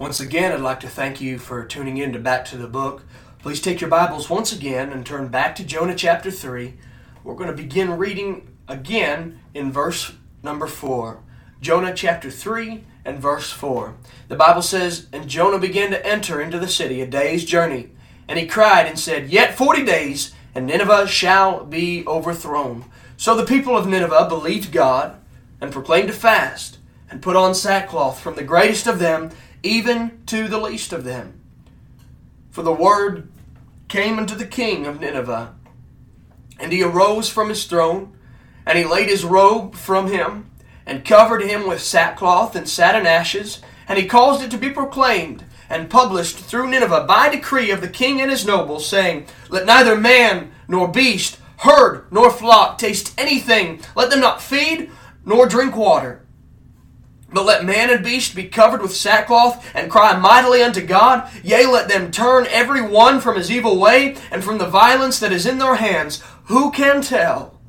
Once again, I'd like to thank you for tuning in to Back to the Book. Please take your Bibles once again and turn back to Jonah chapter 3. We're going to begin reading again in verse number 4. Jonah chapter 3 and verse 4. The Bible says, And Jonah began to enter into the city a day's journey. And he cried and said, Yet forty days, and Nineveh shall be overthrown. So the people of Nineveh believed God, and proclaimed a fast, and put on sackcloth from the greatest of them even to the least of them. For the word came unto the king of Nineveh, and he arose from his throne, and he laid his robe from him, and covered him with sackcloth and sat in ashes, and he caused it to be proclaimed and published through Nineveh by decree of the king and his nobles, saying, Let neither man nor beast, herd nor flock taste anything, let them not feed nor drink water. But let man and beast be covered with sackcloth, and cry mightily unto God. Yea, let them turn every one from his evil way, and from the violence that is in their hands. Who can tell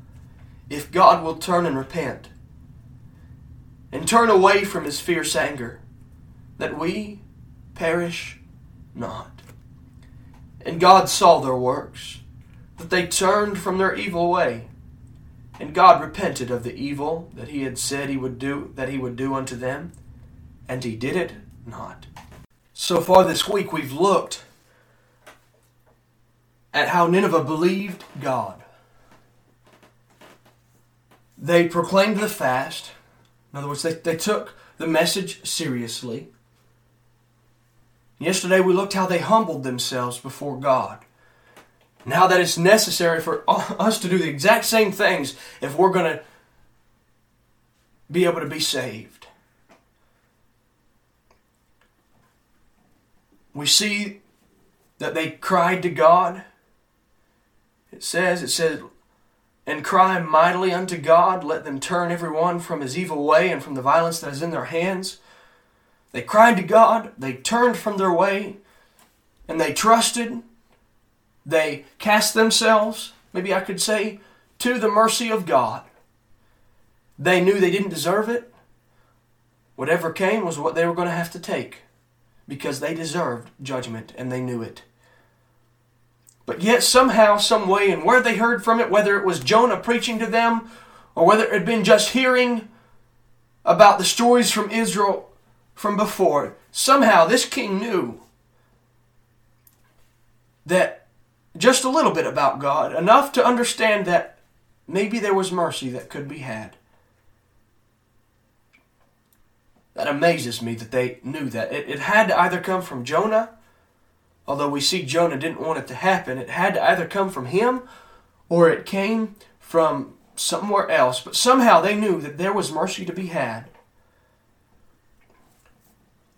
if God will turn and repent, and turn away from his fierce anger, that we perish not? And God saw their works, that they turned from their evil way. And God repented of the evil that he had said he would do that he would do unto them, and he did it not. So far this week we've looked at how Nineveh believed God. They proclaimed the fast. In other words, they, they took the message seriously. Yesterday we looked how they humbled themselves before God. Now that it's necessary for us to do the exact same things if we're going to be able to be saved. We see that they cried to God. It says, it says, and cry mightily unto God, let them turn every one from his evil way and from the violence that is in their hands. They cried to God, they turned from their way, and they trusted they cast themselves, maybe I could say, to the mercy of God. They knew they didn't deserve it. Whatever came was what they were going to have to take because they deserved judgment and they knew it. But yet, somehow, some way, and where they heard from it, whether it was Jonah preaching to them or whether it had been just hearing about the stories from Israel from before, somehow this king knew that just a little bit about God, enough to understand that maybe there was mercy that could be had. That amazes me that they knew that. It, it had to either come from Jonah, although we see Jonah didn't want it to happen. It had to either come from him or it came from somewhere else. But somehow they knew that there was mercy to be had.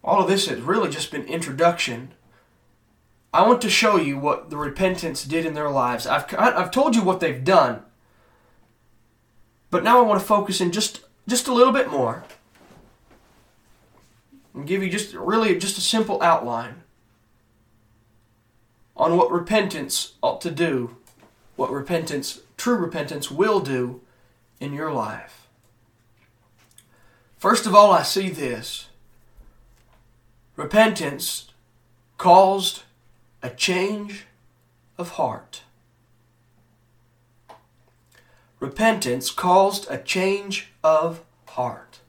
All of this has really just been introduction I want to show you what the repentance did in their lives. I've, I've told you what they've done, but now I want to focus in just, just a little bit more and give you just really just a simple outline on what repentance ought to do, what repentance, true repentance, will do in your life. First of all, I see this repentance caused a change of heart. Repentance caused a change of heart.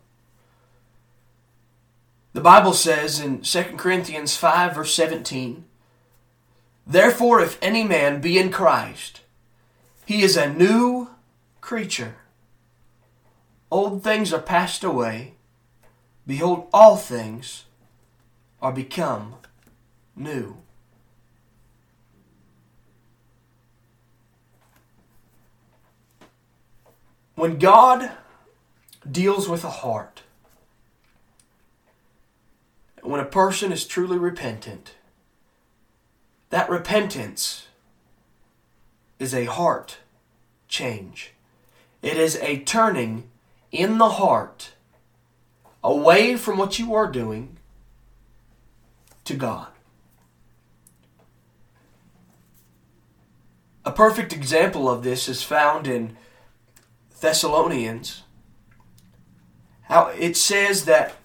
The Bible says in 2 Corinthians 5, verse 17, Therefore, if any man be in Christ, he is a new creature. Old things are passed away. Behold, all things are become new. When God deals with a heart, when a person is truly repentant, that repentance is a heart change. It is a turning in the heart away from what you are doing to God. A perfect example of this is found in Thessalonians. How it says that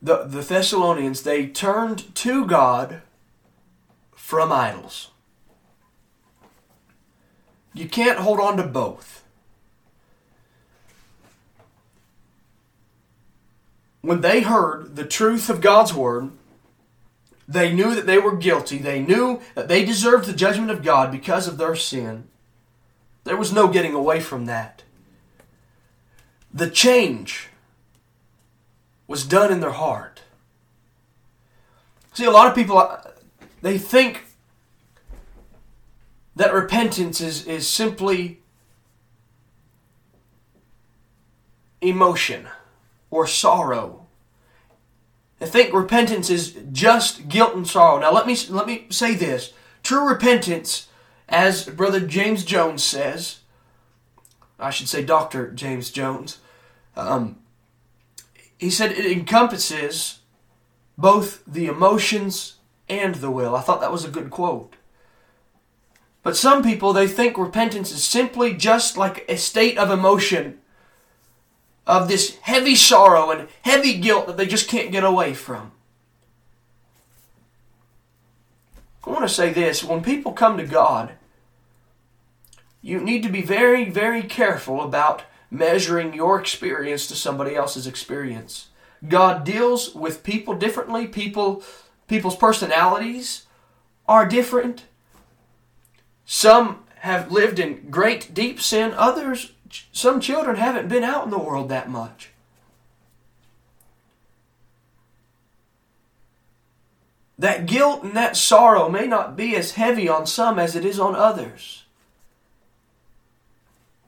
the, the Thessalonians they turned to God from idols. You can't hold on to both. When they heard the truth of God's word, they knew that they were guilty. They knew that they deserved the judgment of God because of their sin. There was no getting away from that. The change was done in their heart. See, a lot of people, uh, they think that repentance is, is simply emotion or sorrow I think repentance is just guilt and sorrow. Now let me let me say this. True repentance, as Brother James Jones says, I should say Dr. James Jones, um, he said it encompasses both the emotions and the will. I thought that was a good quote. But some people, they think repentance is simply just like a state of emotion of this heavy sorrow and heavy guilt that they just can't get away from. I want to say this when people come to God, you need to be very, very careful about measuring your experience to somebody else's experience. God deals with people differently. People, people's personalities are different. Some have lived in great deep sin. Others some children haven't been out in the world that much. That guilt and that sorrow may not be as heavy on some as it is on others.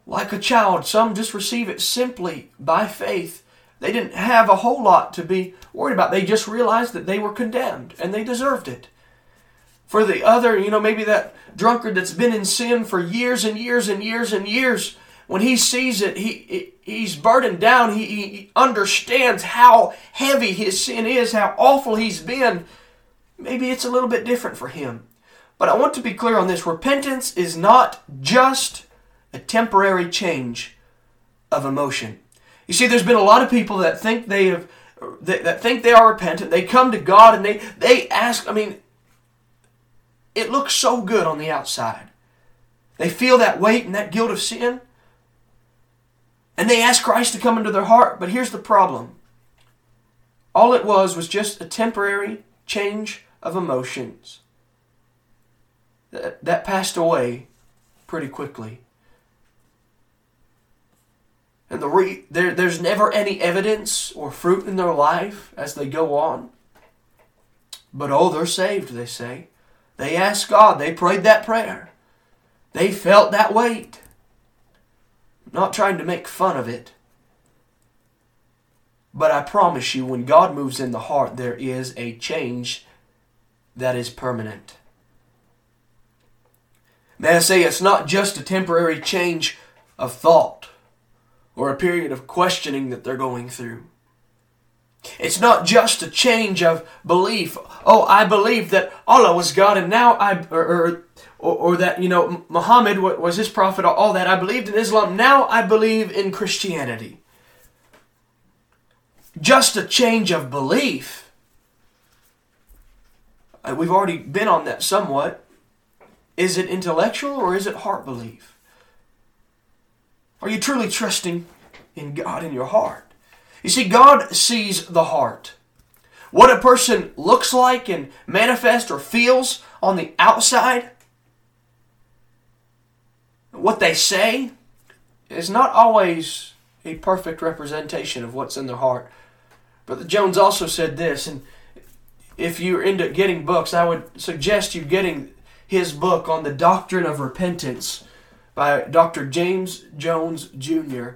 Like a child, some just receive it simply by faith. They didn't have a whole lot to be worried about. They just realized that they were condemned and they deserved it. For the other, you know, maybe that drunkard that's been in sin for years and years and years and years, when he sees it, he, he's burdened down. He, he understands how heavy his sin is, how awful he's been. Maybe it's a little bit different for him. But I want to be clear on this repentance is not just a temporary change of emotion. You see, there's been a lot of people that think they have that, think they are repentant. They come to God and they they ask. I mean, it looks so good on the outside. They feel that weight and that guilt of sin, and they ask Christ to come into their heart. But here's the problem all it was was just a temporary change of emotions that, that passed away pretty quickly. And the re, there, there's never any evidence or fruit in their life as they go on. But oh, they're saved, they say. They asked God, they prayed that prayer. They felt that weight not trying to make fun of it. But I promise you, when God moves in the heart, there is a change that is permanent. May I say, it's not just a temporary change of thought or a period of questioning that they're going through. It's not just a change of belief. Oh, I believe that Allah was God, and now I, or, or or, that, you know, Muhammad was his prophet, or all that. I believed in Islam. Now I believe in Christianity. Just a change of belief. Uh, we've already been on that somewhat. Is it intellectual or is it heart belief? Are you truly trusting in God in your heart? You see, God sees the heart. What a person looks like and manifests or feels on the outside what they say is not always a perfect representation of what's in their heart. Brother Jones also said this, and if you're into getting books, I would suggest you getting his book on the doctrine of repentance by Dr. James Jones Jr.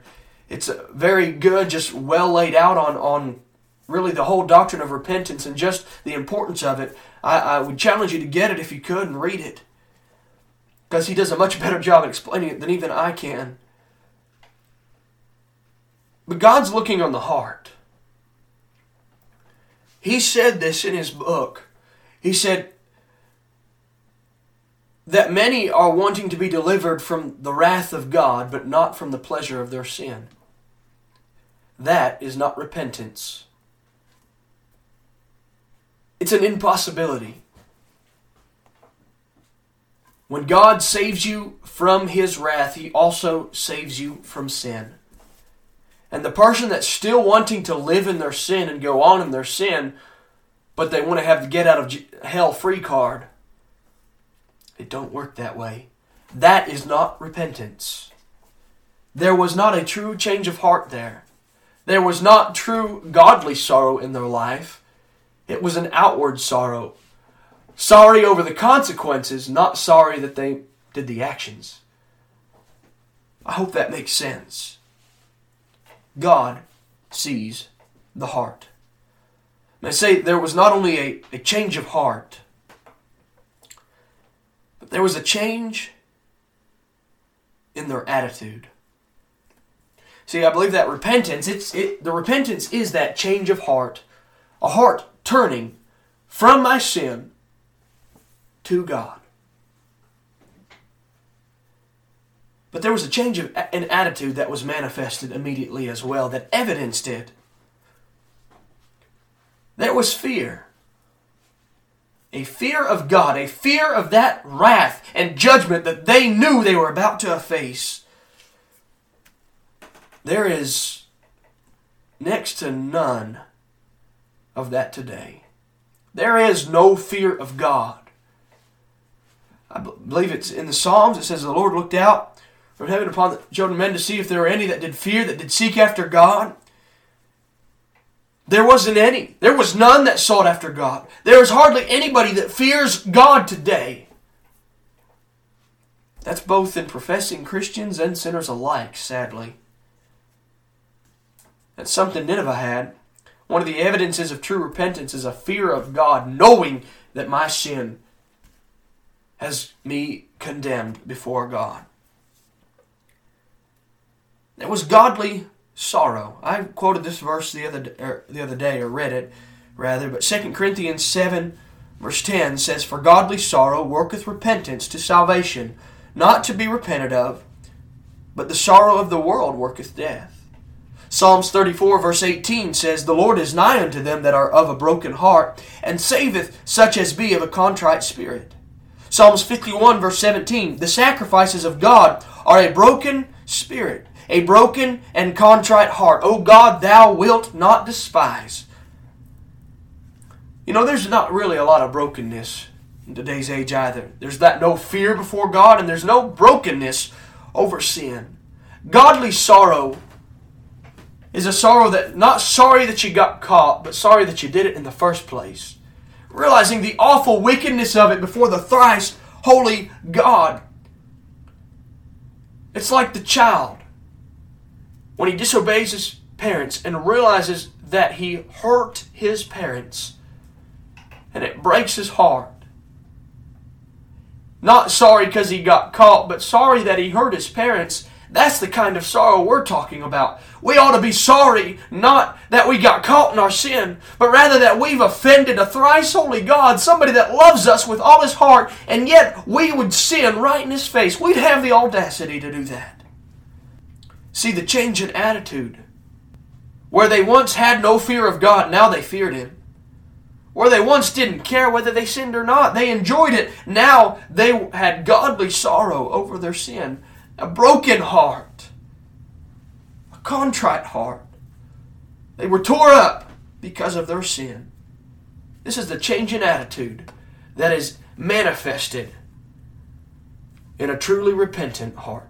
It's very good, just well laid out on, on really the whole doctrine of repentance and just the importance of it. I, I would challenge you to get it if you could and read it. Because he does a much better job explaining it than even I can. But God's looking on the heart. He said this in his book. He said that many are wanting to be delivered from the wrath of God, but not from the pleasure of their sin. That is not repentance. It's an impossibility. When God saves you from his wrath, he also saves you from sin. And the person that's still wanting to live in their sin and go on in their sin, but they want to have the get out of hell free card, it don't work that way. That is not repentance. There was not a true change of heart there. There was not true godly sorrow in their life. It was an outward sorrow. Sorry over the consequences, not sorry that they did the actions. I hope that makes sense. God sees the heart. I say there was not only a, a change of heart, but there was a change in their attitude. See, I believe that repentance, it's it, the repentance is that change of heart, a heart turning from my sin to God. But there was a change of an attitude that was manifested immediately as well, that evidenced it. There was fear. A fear of God, a fear of that wrath and judgment that they knew they were about to face. There is next to none of that today. There is no fear of God. I believe it's in the Psalms. It says, The Lord looked out from heaven upon the children of men to see if there were any that did fear, that did seek after God. There wasn't any. There was none that sought after God. There is hardly anybody that fears God today. That's both in professing Christians and sinners alike, sadly. That's something Nineveh had. One of the evidences of true repentance is a fear of God, knowing that my sin has me condemned before God. There was godly sorrow. I quoted this verse the other er, the other day, or read it rather, but 2 Corinthians 7 verse 10 says, For godly sorrow worketh repentance to salvation, not to be repented of, but the sorrow of the world worketh death. Psalms 34 verse 18 says, The Lord is nigh unto them that are of a broken heart, and saveth such as be of a contrite spirit. Psalms 51 verse 17, The sacrifices of God are a broken spirit, a broken and contrite heart. O God, thou wilt not despise. You know, there's not really a lot of brokenness in today's age either. There's that no fear before God, and there's no brokenness over sin. Godly sorrow is a sorrow that not sorry that you got caught, but sorry that you did it in the first place. Realizing the awful wickedness of it before the thrice holy God. It's like the child when he disobeys his parents and realizes that he hurt his parents and it breaks his heart. Not sorry because he got caught, but sorry that he hurt his parents. That's the kind of sorrow we're talking about. We ought to be sorry, not that we got caught in our sin, but rather that we've offended a thrice holy God, somebody that loves us with all his heart, and yet we would sin right in his face. We'd have the audacity to do that. See the change in attitude. Where they once had no fear of God, now they feared Him. Where they once didn't care whether they sinned or not, they enjoyed it. Now they had godly sorrow over their sin, a broken heart, a contrite heart. They were tore up because of their sin. This is the change in attitude that is manifested in a truly repentant heart.